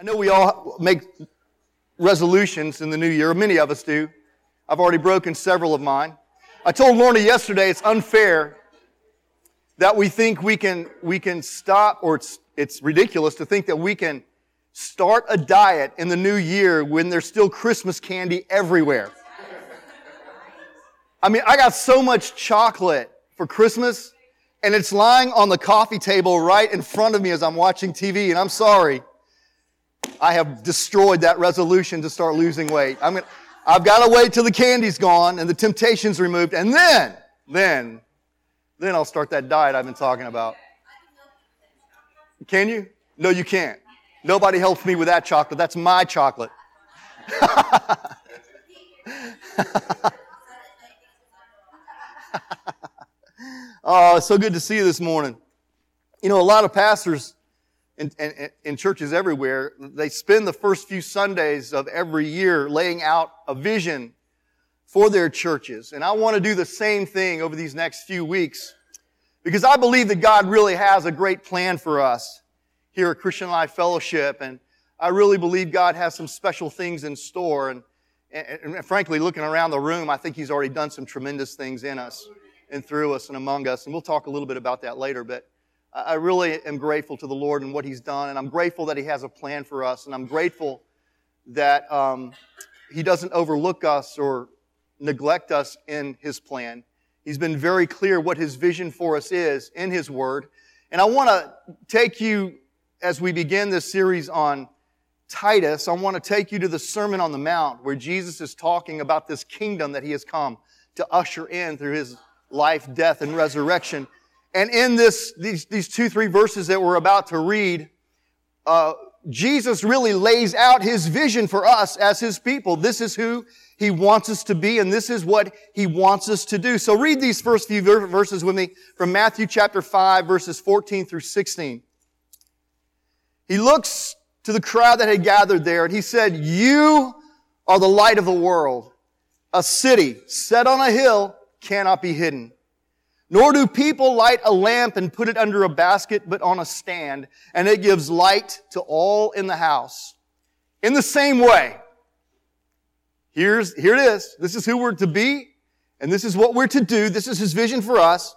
I know we all make resolutions in the new year. Many of us do. I've already broken several of mine. I told Lorna yesterday it's unfair that we think we can, we can stop, or it's, it's ridiculous to think that we can start a diet in the new year when there's still Christmas candy everywhere. I mean, I got so much chocolate for Christmas and it's lying on the coffee table right in front of me as I'm watching TV and I'm sorry. I have destroyed that resolution to start losing weight. I'm gonna, I've got to wait till the candy's gone and the temptation's removed, and then, then, then I'll start that diet I've been talking about. Can you? No, you can't. Nobody helps me with that chocolate. That's my chocolate. oh, it's so good to see you this morning. You know, a lot of pastors in, in, in, churches everywhere, they spend the first few Sundays of every year laying out a vision for their churches. And I want to do the same thing over these next few weeks because I believe that God really has a great plan for us here at Christian Life Fellowship. And I really believe God has some special things in store. And, and, and frankly, looking around the room, I think He's already done some tremendous things in us and through us and among us. And we'll talk a little bit about that later. But I really am grateful to the Lord and what He's done, and I'm grateful that He has a plan for us, and I'm grateful that um, He doesn't overlook us or neglect us in His plan. He's been very clear what His vision for us is in His Word. And I want to take you, as we begin this series on Titus, I want to take you to the Sermon on the Mount, where Jesus is talking about this kingdom that He has come to usher in through His life, death, and resurrection. And in this, these, these two, three verses that we're about to read, uh, Jesus really lays out his vision for us as his people. This is who he wants us to be, and this is what he wants us to do. So read these first few verses with me from Matthew chapter 5, verses 14 through 16. He looks to the crowd that had gathered there, and he said, You are the light of the world. A city set on a hill cannot be hidden. Nor do people light a lamp and put it under a basket, but on a stand, and it gives light to all in the house. In the same way, here's, here it is. This is who we're to be, and this is what we're to do. This is his vision for us.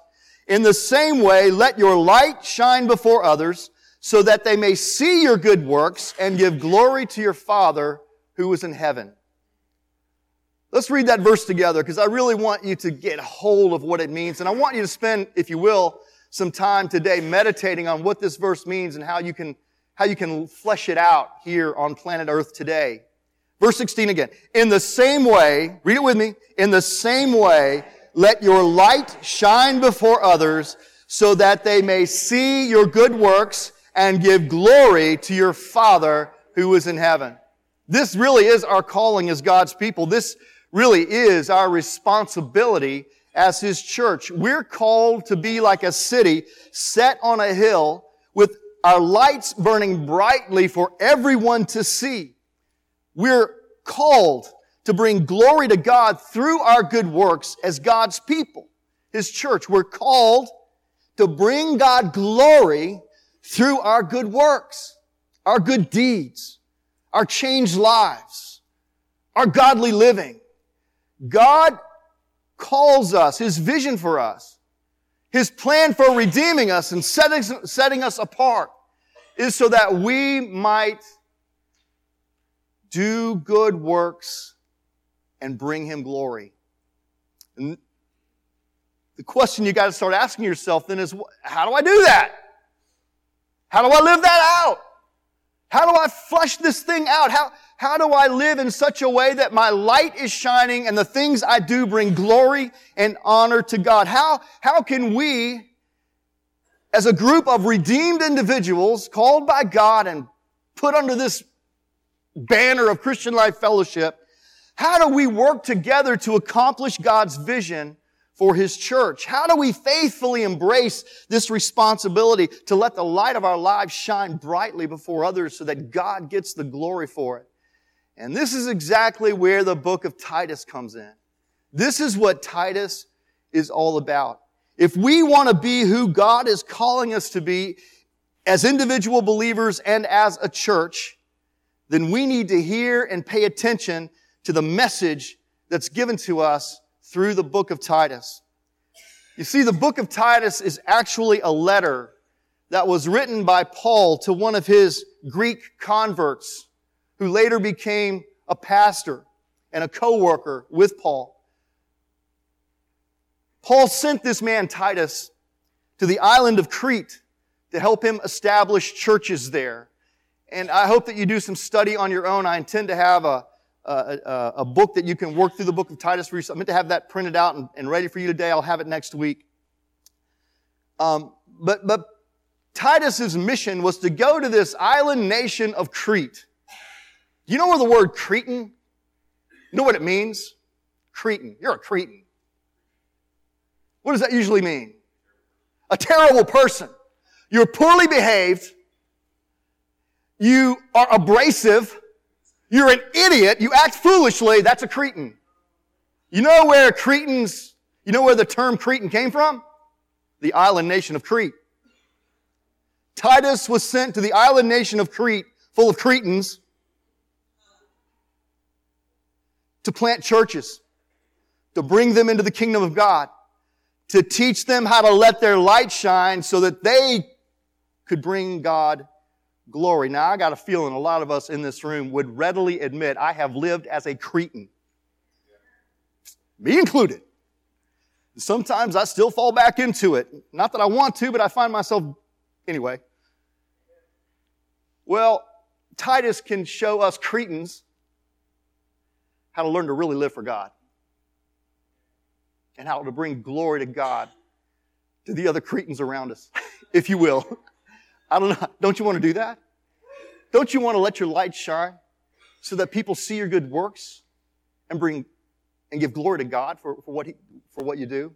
In the same way, let your light shine before others, so that they may see your good works and give glory to your Father who is in heaven. Let's read that verse together because I really want you to get hold of what it means. And I want you to spend, if you will, some time today meditating on what this verse means and how you can, how you can flesh it out here on planet earth today. Verse 16 again. In the same way, read it with me. In the same way, let your light shine before others so that they may see your good works and give glory to your Father who is in heaven. This really is our calling as God's people. This really is our responsibility as His church. We're called to be like a city set on a hill with our lights burning brightly for everyone to see. We're called to bring glory to God through our good works as God's people, His church. We're called to bring God glory through our good works, our good deeds, our changed lives, our godly living. God calls us, His vision for us, His plan for redeeming us and setting, setting us apart is so that we might do good works and bring Him glory. And the question you got to start asking yourself then is, how do I do that? How do I live that out? How do I flush this thing out? How, how do I live in such a way that my light is shining and the things I do bring glory and honor to God? How, how can we, as a group of redeemed individuals called by God and put under this banner of Christian Life Fellowship, how do we work together to accomplish God's vision for His church? How do we faithfully embrace this responsibility to let the light of our lives shine brightly before others so that God gets the glory for it? And this is exactly where the book of Titus comes in. This is what Titus is all about. If we want to be who God is calling us to be as individual believers and as a church, then we need to hear and pay attention to the message that's given to us through the book of Titus. You see, the book of Titus is actually a letter that was written by Paul to one of his Greek converts who later became a pastor and a co-worker with Paul. Paul sent this man Titus to the island of Crete to help him establish churches there. And I hope that you do some study on your own. I intend to have a, a, a book that you can work through the book of Titus for yourself. I'm meant to have that printed out and, and ready for you today. I'll have it next week. Um, but, but Titus's mission was to go to this island nation of Crete. You know where the word Cretan? You know what it means? Cretan. You're a Cretan. What does that usually mean? A terrible person. You're poorly behaved. You are abrasive. You're an idiot. You act foolishly. That's a Cretan. You know where Cretans, you know where the term Cretan came from? The island nation of Crete. Titus was sent to the island nation of Crete, full of Cretans, to plant churches, to bring them into the kingdom of God, to teach them how to let their light shine so that they could bring God glory. Now, I got a feeling a lot of us in this room would readily admit I have lived as a Cretan, me included. Sometimes I still fall back into it. Not that I want to, but I find myself anyway. Well, Titus can show us Cretans how to learn to really live for God and how to bring glory to God to the other Cretans around us, if you will. I don't know. Don't you want to do that? Don't you want to let your light shine so that people see your good works and bring and give glory to God for, for, what, he, for what you do?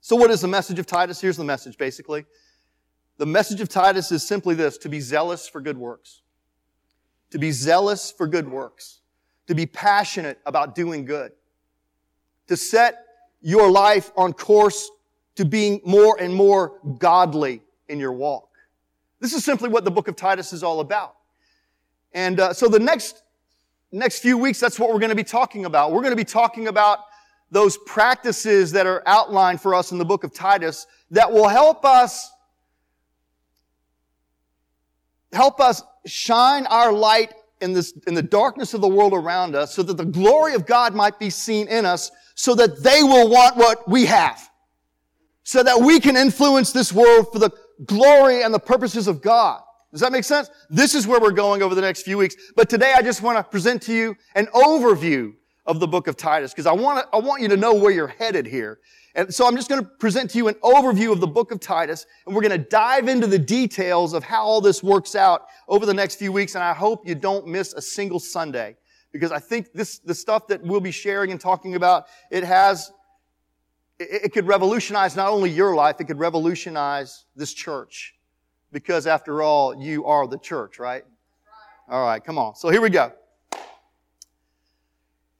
So, what is the message of Titus? Here's the message basically. The message of Titus is simply this to be zealous for good works. To be zealous for good works to be passionate about doing good, to set your life on course to being more and more godly in your walk. This is simply what the book of Titus is all about. And uh, so the next next few weeks, that's what we're going to be talking about. We're going to be talking about those practices that are outlined for us in the book of Titus that will help us help us shine our light in, this, in the darkness of the world around us so that the glory of God might be seen in us so that they will want what we have. So that we can influence this world for the glory and the purposes of God. Does that make sense? This is where we're going over the next few weeks. But today I just want to present to you an overview of the book of Titus because I want to, I want you to know where you're headed here. And so I'm just going to present to you an overview of the book of Titus, and we're going to dive into the details of how all this works out over the next few weeks, and I hope you don't miss a single Sunday. Because I think this, the stuff that we'll be sharing and talking about, it has, it, it could revolutionize not only your life, it could revolutionize this church. Because after all, you are the church, right? All right, come on. So here we go.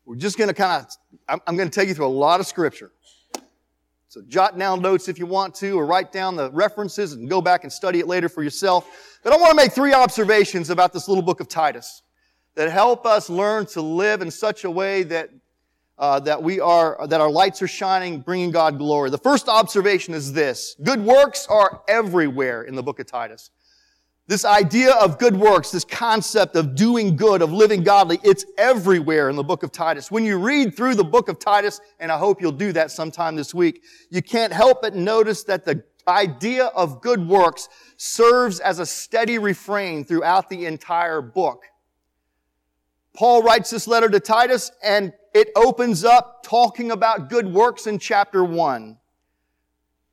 We're just going to kind of, I'm, I'm going to take you through a lot of scripture. So jot down notes if you want to, or write down the references and go back and study it later for yourself. But I want to make three observations about this little book of Titus that help us learn to live in such a way that uh, that we are that our lights are shining, bringing God glory. The first observation is this: good works are everywhere in the book of Titus. This idea of good works, this concept of doing good, of living godly, it's everywhere in the book of Titus. When you read through the book of Titus, and I hope you'll do that sometime this week, you can't help but notice that the idea of good works serves as a steady refrain throughout the entire book. Paul writes this letter to Titus and it opens up talking about good works in chapter 1.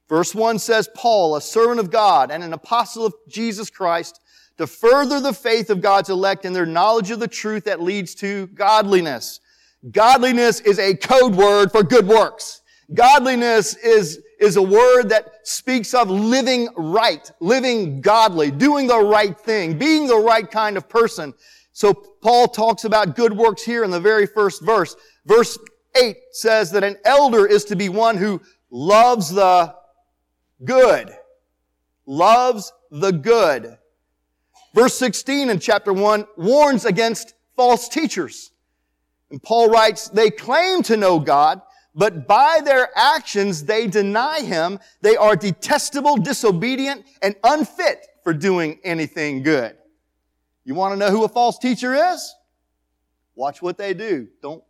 Verse 1 says, Paul, a servant of God and an apostle of Jesus Christ, to further the faith of God's elect and their knowledge of the truth that leads to godliness. Godliness is a code word for good works. Godliness is, is a word that speaks of living right, living godly, doing the right thing, being the right kind of person. So Paul talks about good works here in the very first verse. Verse 8 says that an elder is to be one who loves the good. Loves the good. Verse 16 in chapter 1 warns against false teachers. And Paul writes, they claim to know God, but by their actions they deny him. They are detestable, disobedient, and unfit for doing anything good. You want to know who a false teacher is? Watch what they do. Don't,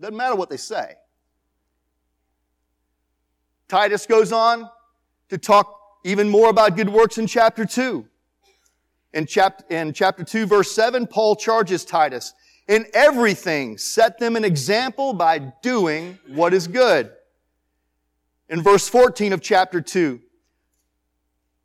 doesn't matter what they say. Titus goes on to talk even more about good works in chapter 2. In chapter, in chapter 2 verse 7, Paul charges Titus in everything, set them an example by doing what is good. In verse 14 of chapter 2,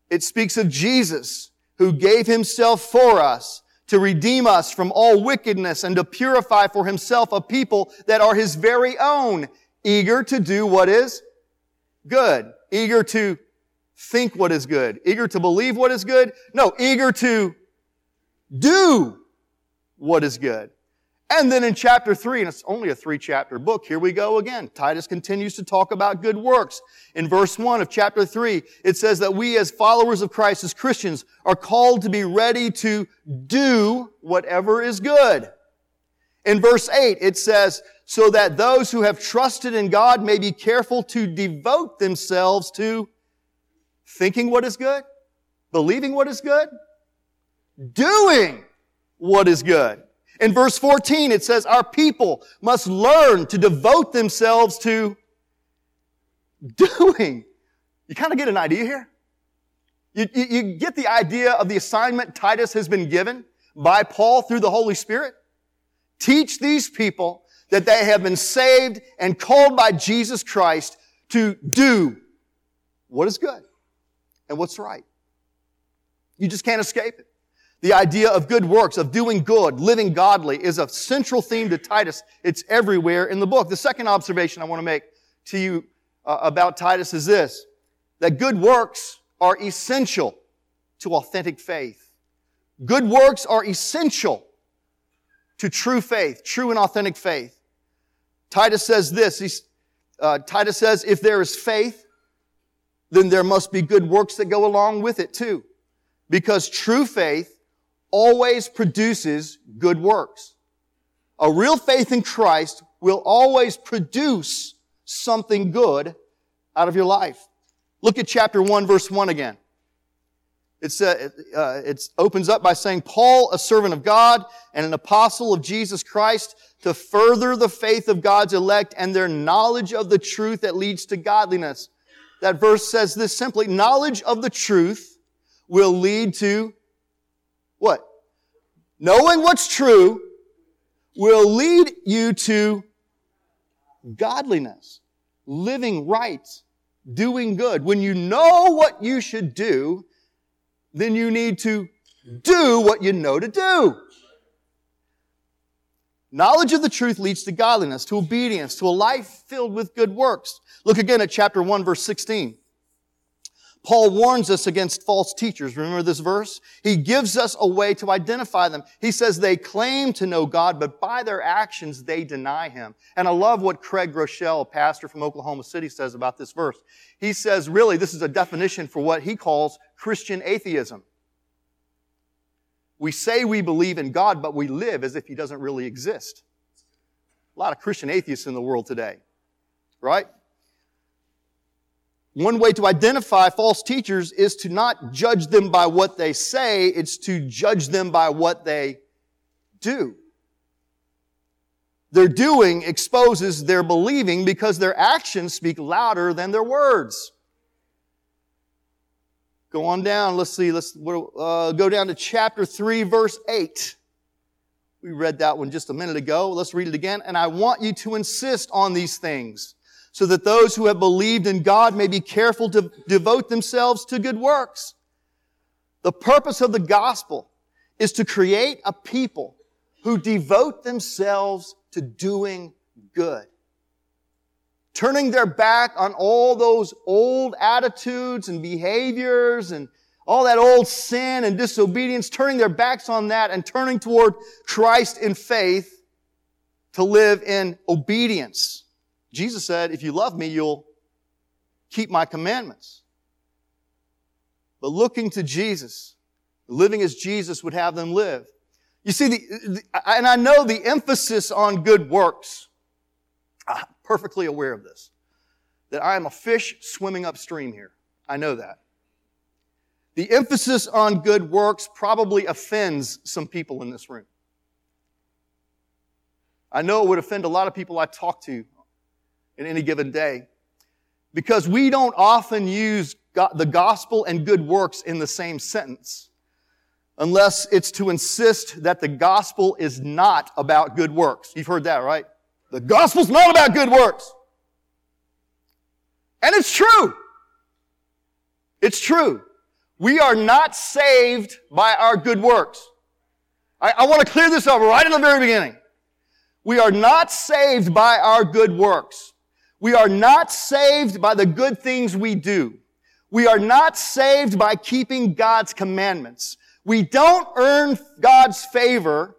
it speaks of Jesus who gave himself for us to redeem us from all wickedness and to purify for himself a people that are his very own, eager to do what is good, eager to think what is good, eager to believe what is good. No, eager to do what is good. And then in chapter three, and it's only a three chapter book, here we go again. Titus continues to talk about good works. In verse one of chapter three, it says that we as followers of Christ, as Christians, are called to be ready to do whatever is good. In verse eight, it says, so that those who have trusted in God may be careful to devote themselves to thinking what is good, believing what is good, doing what is good. In verse 14, it says, our people must learn to devote themselves to doing. You kind of get an idea here? You, you, you, get the idea of the assignment Titus has been given by Paul through the Holy Spirit? Teach these people that they have been saved and called by Jesus Christ to do what is good and what's right. You just can't escape it. The idea of good works, of doing good, living godly is a central theme to Titus. It's everywhere in the book. The second observation I want to make to you uh, about Titus is this, that good works are essential to authentic faith. Good works are essential to true faith, true and authentic faith. Titus says this, uh, Titus says, if there is faith, then there must be good works that go along with it too. Because true faith always produces good works. A real faith in Christ will always produce something good out of your life. Look at chapter 1 verse 1 again. It's, uh, uh, it opens up by saying, Paul, a servant of God and an apostle of Jesus Christ, to further the faith of God's elect and their knowledge of the truth that leads to godliness. That verse says this simply, knowledge of the truth will lead to what? Knowing what's true will lead you to godliness, living right, doing good. When you know what you should do, then you need to do what you know to do. Knowledge of the truth leads to godliness, to obedience, to a life filled with good works. Look again at chapter 1 verse 16. Paul warns us against false teachers. Remember this verse? He gives us a way to identify them. He says they claim to know God, but by their actions they deny Him. And I love what Craig Groeschel, pastor from Oklahoma City, says about this verse. He says, really, this is a definition for what he calls Christian atheism. We say we believe in God, but we live as if He doesn't really exist. A lot of Christian atheists in the world today, right? One way to identify false teachers is to not judge them by what they say, it's to judge them by what they do. Their doing exposes their believing because their actions speak louder than their words. Go on down. Let's see. Let's uh, go down to chapter 3, verse 8. We read that one just a minute ago. Let's read it again. And I want you to insist on these things so that those who have believed in God may be careful to devote themselves to good works. The purpose of the gospel is to create a people who devote themselves to doing good. Turning their back on all those old attitudes and behaviors and all that old sin and disobedience, turning their backs on that and turning toward Christ in faith to live in obedience Jesus said, if you love me, you'll keep my commandments. But looking to Jesus, living as Jesus would have them live. You see, the, the, and I know the emphasis on good works. I'm perfectly aware of this. That I am a fish swimming upstream here. I know that. The emphasis on good works probably offends some people in this room. I know it would offend a lot of people I talk to in any given day because we don't often use the gospel and good works in the same sentence unless it's to insist that the gospel is not about good works. You've heard that, right? The gospel's not about good works. And it's true. It's true. We are not saved by our good works. I, I want to clear this up right in the very beginning. We are not saved by our good works. We are not saved by the good things we do. We are not saved by keeping God's commandments. We don't earn God's favor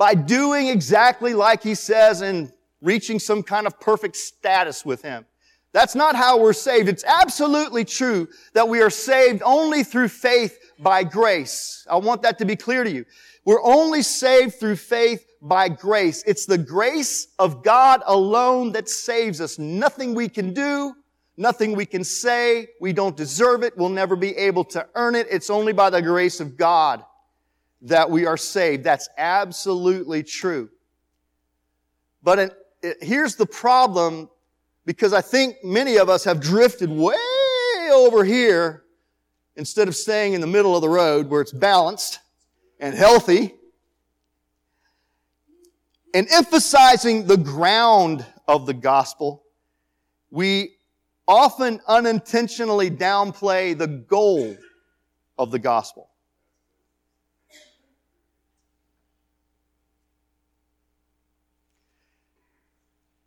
by doing exactly like He says and reaching some kind of perfect status with Him. That's not how we're saved. It's absolutely true that we are saved only through faith by grace. I want that to be clear to you. We're only saved through faith by grace. It's the grace of God alone that saves us. Nothing we can do, nothing we can say. We don't deserve it. We'll never be able to earn it. It's only by the grace of God that we are saved. That's absolutely true. But it, it, here's the problem because I think many of us have drifted way over here instead of staying in the middle of the road where it's balanced and healthy and emphasizing the ground of the gospel, we often unintentionally downplay the goal of the gospel.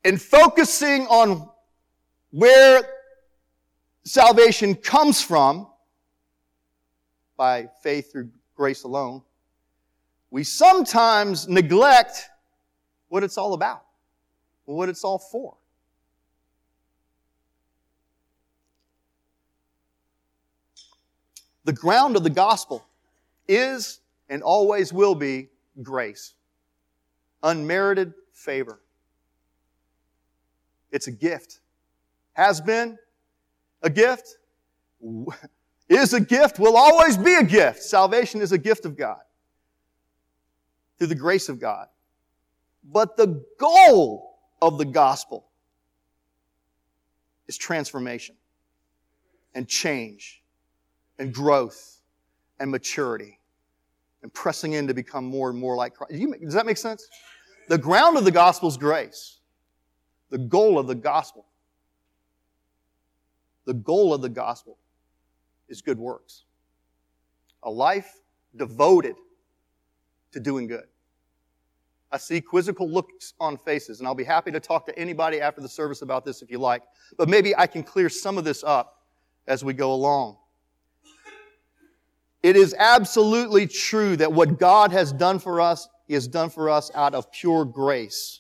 In focusing on where salvation comes from by faith through grace alone, we sometimes neglect what it's all about, what it's all for. The ground of the gospel is and always will be grace, unmerited favor. It's a gift. Has been a gift, is a gift, will always be a gift. Salvation is a gift of God through the grace of God. But the goal of the gospel is transformation and change and growth and maturity and pressing in to become more and more like Christ. Does that make sense? The ground of the gospel is grace. The goal of the gospel, the goal of the gospel is good works. A life devoted to doing good. I see quizzical looks on faces, and I'll be happy to talk to anybody after the service about this if you like. But maybe I can clear some of this up as we go along. It is absolutely true that what God has done for us is done for us out of pure grace.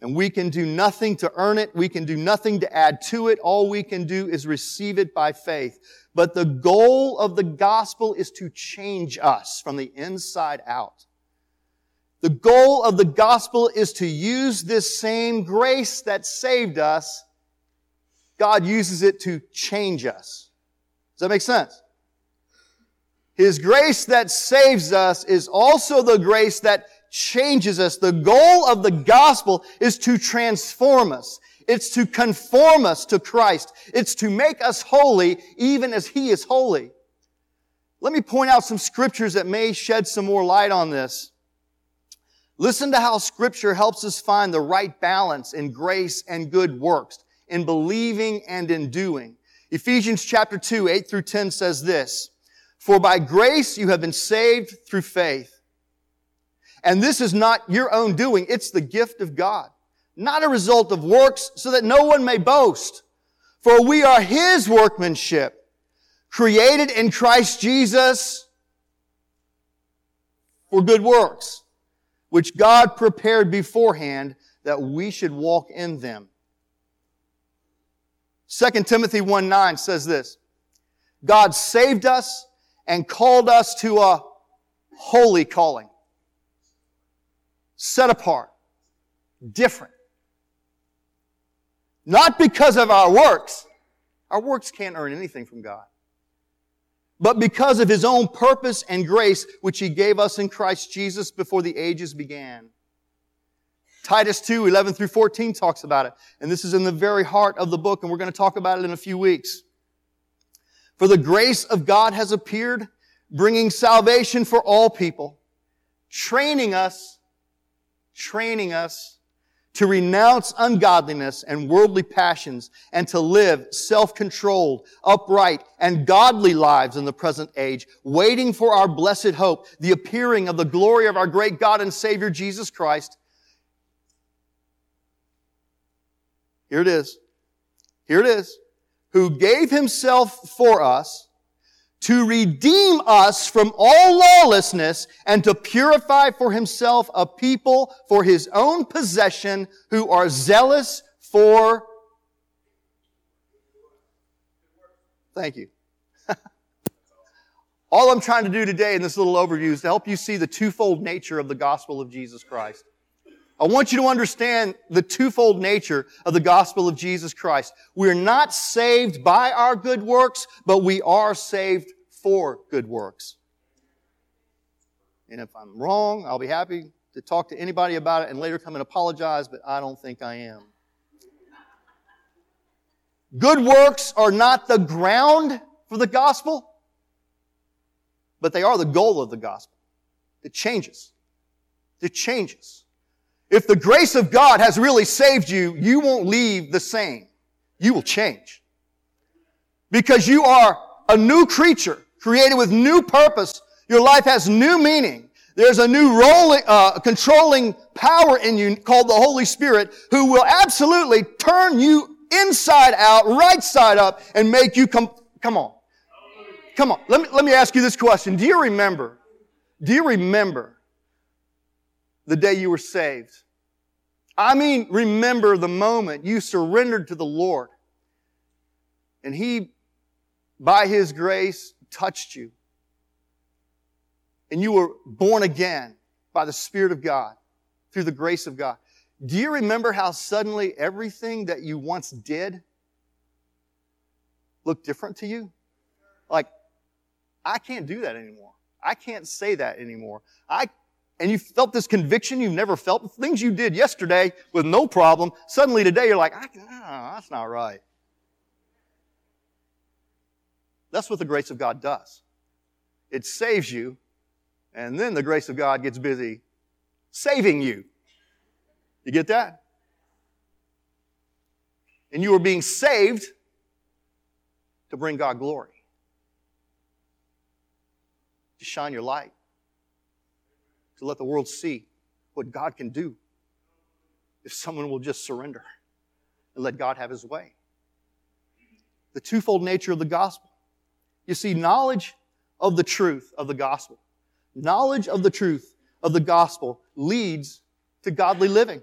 And we can do nothing to earn it. We can do nothing to add to it. All we can do is receive it by faith. But the goal of the gospel is to change us from the inside out. The goal of the gospel is to use this same grace that saved us. God uses it to change us. Does that make sense? His grace that saves us is also the grace that changes us. The goal of the gospel is to transform us. It's to conform us to Christ. It's to make us holy even as He is holy. Let me point out some scriptures that may shed some more light on this. Listen to how scripture helps us find the right balance in grace and good works, in believing and in doing. Ephesians chapter 2, 8 through 10 says this, For by grace you have been saved through faith. And this is not your own doing, it's the gift of God, not a result of works so that no one may boast. For we are His workmanship, created in Christ Jesus for good works which God prepared beforehand that we should walk in them. 2 Timothy 1 9 says this God saved us and called us to a holy calling. Set apart. Different. Not because of our works. Our works can't earn anything from God. But because of His own purpose and grace, which He gave us in Christ Jesus before the ages began. Titus 2, 11 through 14 talks about it. And this is in the very heart of the book, and we're going to talk about it in a few weeks. For the grace of God has appeared, bringing salvation for all people, training us, training us to renounce ungodliness and worldly passions and to live self-controlled, upright, and godly lives in the present age, waiting for our blessed hope, the appearing of the glory of our great God and Savior Jesus Christ. Here it is. Here it is who gave himself for us to redeem us from all lawlessness and to purify for himself a people for his own possession who are zealous for Thank you. All I'm trying to do today in this little overview is to help you see the twofold nature of the gospel of Jesus Christ. I want you to understand the twofold nature of the gospel of Jesus Christ. We're not saved by our good works, but we are saved for good works. And if I'm wrong, I'll be happy to talk to anybody about it and later come and apologize, but I don't think I am. Good works are not the ground for the gospel, but they are the goal of the gospel. It changes. It changes. If the grace of God has really saved you, you won't leave the same. You will change. Because you are a new creature, created with new purpose. Your life has new meaning. There's a new rolling, uh, controlling power in you called the Holy Spirit who will absolutely turn you inside out, right side up, and make you come, come on. Come on. Let me, let me ask you this question. Do you remember, do you remember the day you were saved. I mean, remember the moment you surrendered to the Lord and He, by His grace, touched you. And you were born again by the Spirit of God through the grace of God. Do you remember how suddenly everything that you once did looked different to you? Like, I can't do that anymore. I can't say that anymore. I and you felt this conviction you've never felt, things you did yesterday with no problem, suddenly today you're like, I, oh, that's not right. That's what the grace of God does. It saves you, and then the grace of God gets busy saving you. You get that? And you are being saved to bring God glory, to shine your light to let the world see what God can do if someone will just surrender and let God have his way. The twofold nature of the gospel. You see, knowledge of the truth of the gospel, knowledge of the truth of the gospel leads to godly living.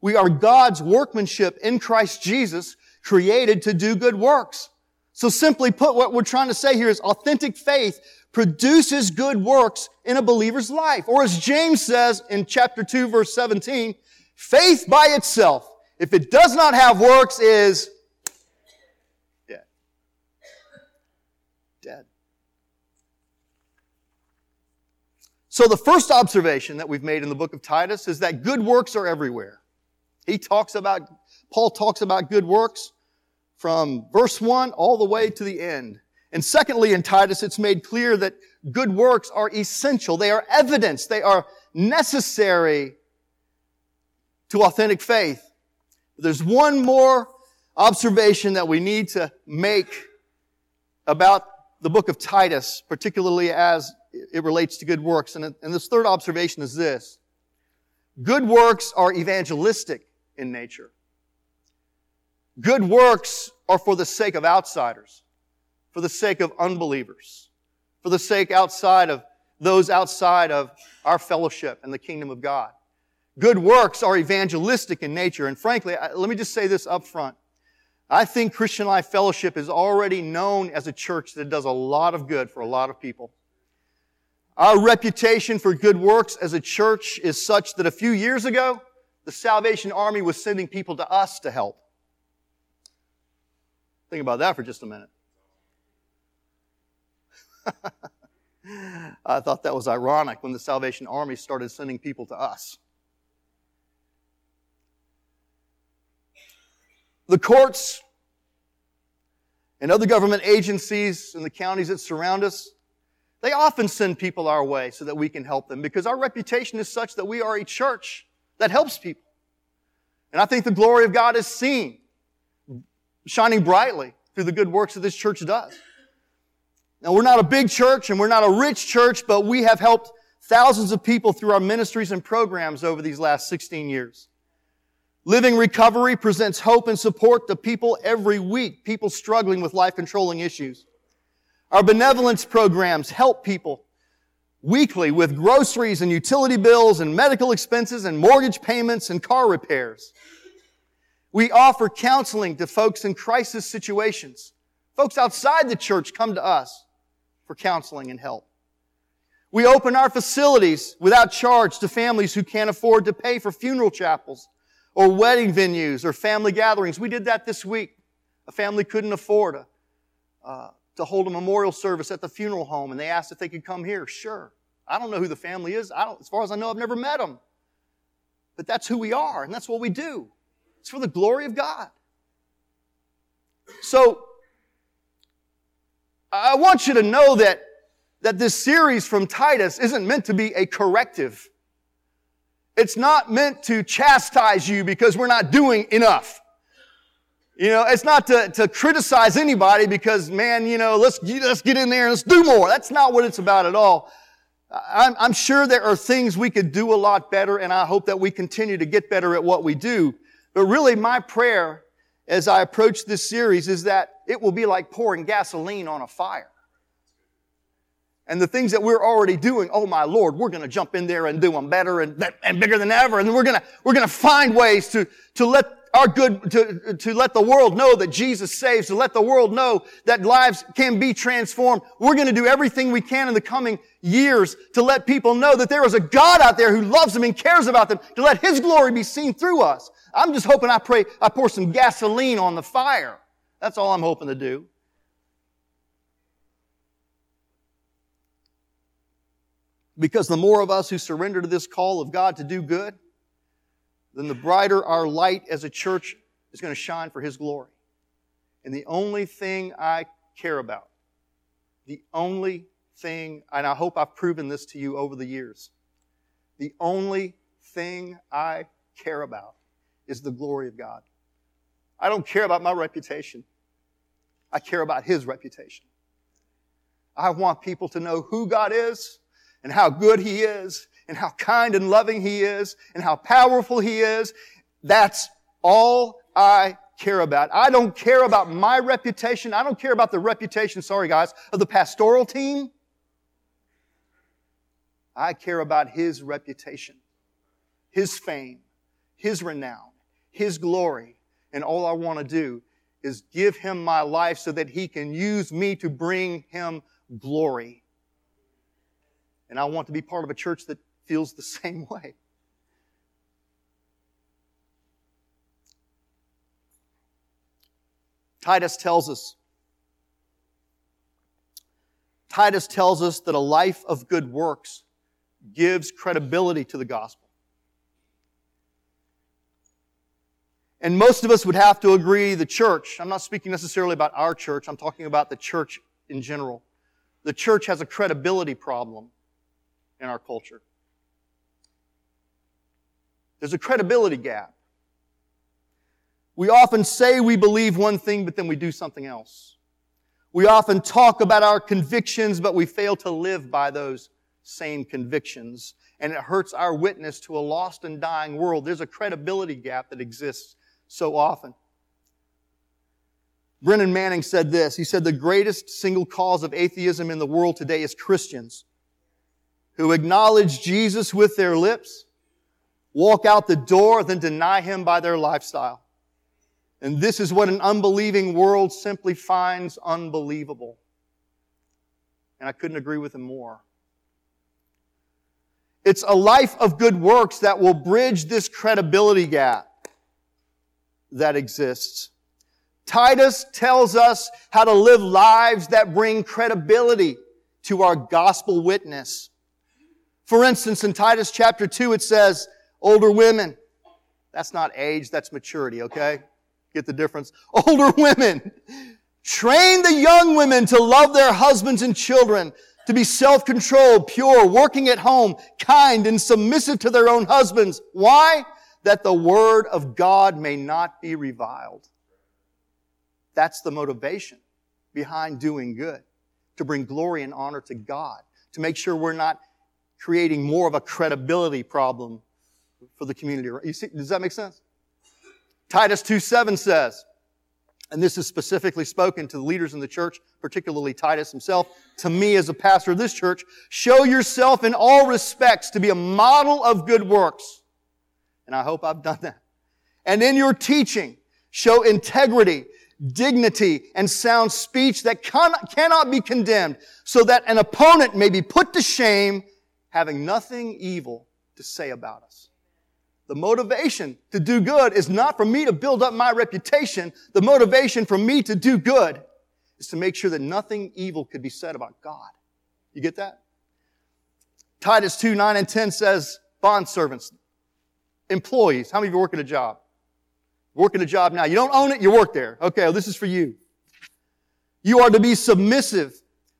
We are God's workmanship in Christ Jesus, created to do good works. So simply put, what we're trying to say here is authentic faith produces good works in a believer's life. Or as James says in chapter 2 verse 17, faith by itself, if it does not have works, is dead. Dead. So the first observation that we've made in the book of Titus is that good works are everywhere. He talks about, Paul talks about good works from verse 1 all the way to the end. And secondly, in Titus, it's made clear that good works are essential. They are evidence. They are necessary to authentic faith. There's one more observation that we need to make about the book of Titus, particularly as it relates to good works. And, and this third observation is this. Good works are evangelistic in nature. Good works are for the sake of outsiders for the sake of unbelievers, for the sake outside of those outside of our fellowship and the kingdom of God. Good works are evangelistic in nature. And frankly, let me just say this up front. I think Christian Life Fellowship is already known as a church that does a lot of good for a lot of people. Our reputation for good works as a church is such that a few years ago, the Salvation Army was sending people to us to help. Think about that for just a minute. I thought that was ironic when the Salvation Army started sending people to us. The courts and other government agencies in the counties that surround us, they often send people our way so that we can help them because our reputation is such that we are a church that helps people. And I think the glory of God is seen, shining brightly through the good works that this church does. Now, we're not a big church and we're not a rich church, but we have helped thousands of people through our ministries and programs over these last 16 years. Living Recovery presents hope and support to people every week, people struggling with life controlling issues. Our benevolence programs help people weekly with groceries and utility bills and medical expenses and mortgage payments and car repairs. We offer counseling to folks in crisis situations. Folks outside the church come to us for counseling and help. We open our facilities without charge to families who can't afford to pay for funeral chapels or wedding venues or family gatherings. We did that this week. A family couldn't afford a, uh, to hold a memorial service at the funeral home, and they asked if they could come here. Sure. I don't know who the family is. I don't, as far as I know, I've never met them. But that's who we are, and that's what we do. It's for the glory of God. So, I want you to know that, that this series from Titus isn't meant to be a corrective. It's not meant to chastise you because we're not doing enough. You know, it's not to, to criticize anybody because, man, you know, let's, let's get in there and let's do more. That's not what it's about at all. I'm, I'm sure there are things we could do a lot better, and I hope that we continue to get better at what we do. But really, my prayer as I approach this series is that it will be like pouring gasoline on a fire. And the things that we're already doing, oh my Lord, we're going to jump in there and do them better and, and bigger than ever. And we're going to, we're going to find ways to, to let our good, to, to let the world know that Jesus saves, to let the world know that lives can be transformed. We're going to do everything we can in the coming years to let people know that there is a God out there who loves them and cares about them, to let His glory be seen through us. I'm just hoping I pray, I pour some gasoline on the fire. That's all I'm hoping to do. Because the more of us who surrender to this call of God to do good, then the brighter our light as a church is going to shine for His glory. And the only thing I care about, the only thing, and I hope I've proven this to you over the years, the only thing I care about is the glory of God. I don't care about my reputation. I care about His reputation. I want people to know who God is and how good He is and how kind and loving He is and how powerful He is. That's all I care about. I don't care about my reputation. I don't care about the reputation, sorry guys, of the pastoral team. I care about His reputation, His fame, His renown, His glory. And all I want to do is give Him my life so that He can use me to bring Him glory. And I want to be part of a church that feels the same way. Titus tells us Titus tells us that a life of good works gives credibility to the gospel. And most of us would have to agree the church, I'm not speaking necessarily about our church, I'm talking about the church in general. The church has a credibility problem in our culture. There's a credibility gap. We often say we believe one thing, but then we do something else. We often talk about our convictions, but we fail to live by those same convictions. And it hurts our witness to a lost and dying world. There's a credibility gap that exists so often. Brennan Manning said this. He said, the greatest single cause of atheism in the world today is Christians who acknowledge Jesus with their lips, walk out the door, then deny him by their lifestyle. And this is what an unbelieving world simply finds unbelievable. And I couldn't agree with him more. It's a life of good works that will bridge this credibility gap that exists. Titus tells us how to live lives that bring credibility to our gospel witness. For instance, in Titus chapter 2, it says, older women. That's not age, that's maturity, okay? Get the difference? Older women. Train the young women to love their husbands and children, to be self-controlled, pure, working at home, kind, and submissive to their own husbands. Why? That the word of God may not be reviled. That's the motivation behind doing good. To bring glory and honor to God. To make sure we're not creating more of a credibility problem for the community. You see, does that make sense? Titus 2 7 says, and this is specifically spoken to the leaders in the church, particularly Titus himself, to me as a pastor of this church, show yourself in all respects to be a model of good works. And I hope I've done that. And in your teaching, show integrity, dignity, and sound speech that cannot be condemned, so that an opponent may be put to shame, having nothing evil to say about us. The motivation to do good is not for me to build up my reputation. The motivation for me to do good is to make sure that nothing evil could be said about God. You get that? Titus 2, 9 and 10 says, bond servants, employees. How many of you work at a job? Working a job now. You don't own it, you work there. Okay, well, this is for you. You are to be submissive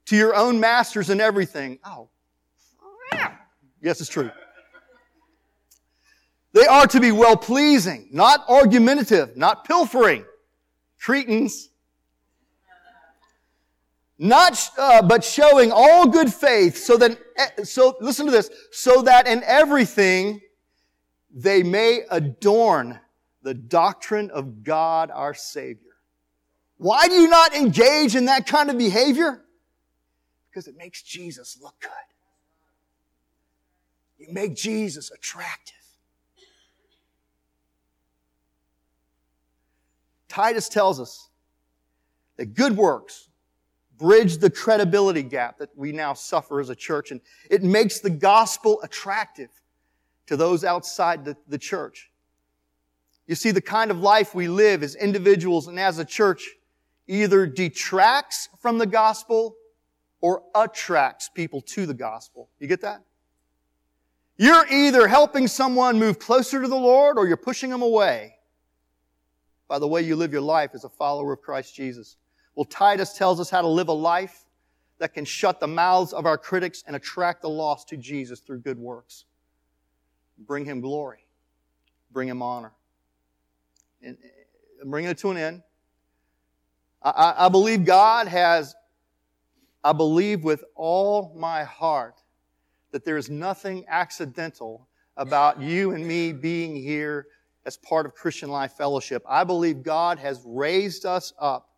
to your own masters in everything. Oh. Yes, it's true. They are to be well pleasing, not argumentative, not pilfering. Cretans. Not, uh, but showing all good faith so that, eh, so, listen to this, so that in everything they may adorn the doctrine of God our Savior. Why do you not engage in that kind of behavior? Because it makes Jesus look good. You make Jesus attractive. Titus tells us that good works bridge the credibility gap that we now suffer as a church, and it makes the gospel attractive to those outside the, the church. You see, the kind of life we live as individuals and as a church either detracts from the gospel or attracts people to the gospel. You get that? You're either helping someone move closer to the Lord or you're pushing them away by the way you live your life as a follower of Christ Jesus. Well, Titus tells us how to live a life that can shut the mouths of our critics and attract the lost to Jesus through good works. Bring him glory. Bring him honor. And bringing it to an end. I, I believe God has, I believe with all my heart that there is nothing accidental about you and me being here as part of Christian Life Fellowship. I believe God has raised us up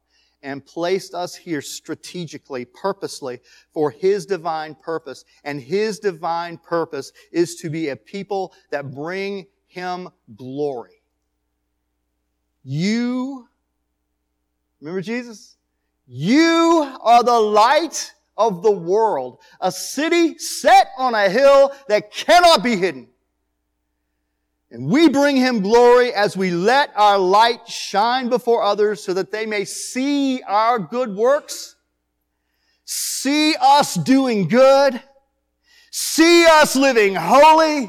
and placed us here strategically, purposely, for His divine purpose. And His divine purpose is to be a people that bring Him glory. You, remember Jesus? You are the light of the world, a city set on a hill that cannot be hidden. And we bring him glory as we let our light shine before others so that they may see our good works, see us doing good, see us living holy.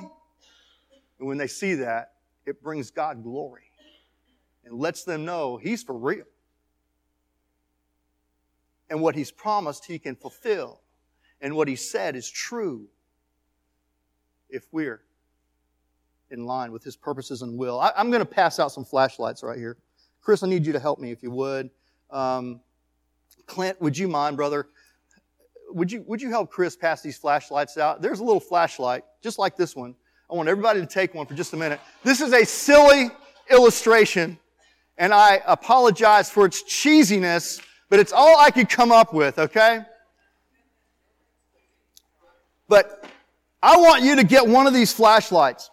And when they see that, it brings God glory and lets them know he's for real. And what he's promised, he can fulfill. And what he said is true if we're in line with his purposes and will. I, am going to pass out some flashlights right here. Chris, I need you to help me if you would. Um, Clint, would you mind, brother? Would you, would you help Chris pass these flashlights out? There's a little flashlight, just like this one. I want everybody to take one for just a minute. This is a silly illustration, and I apologize for its cheesiness, but it's all I could come up with, okay? But I want you to get one of these flashlights.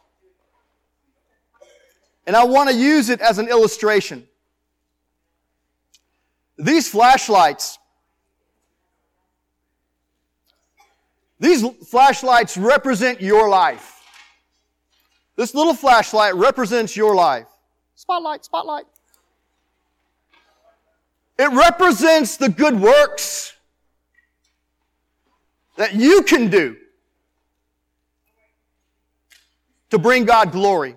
And I want to use it as an illustration. These flashlights, these flashlights represent your life. This little flashlight represents your life. Spotlight, spotlight. It represents the good works that you can do to bring God glory.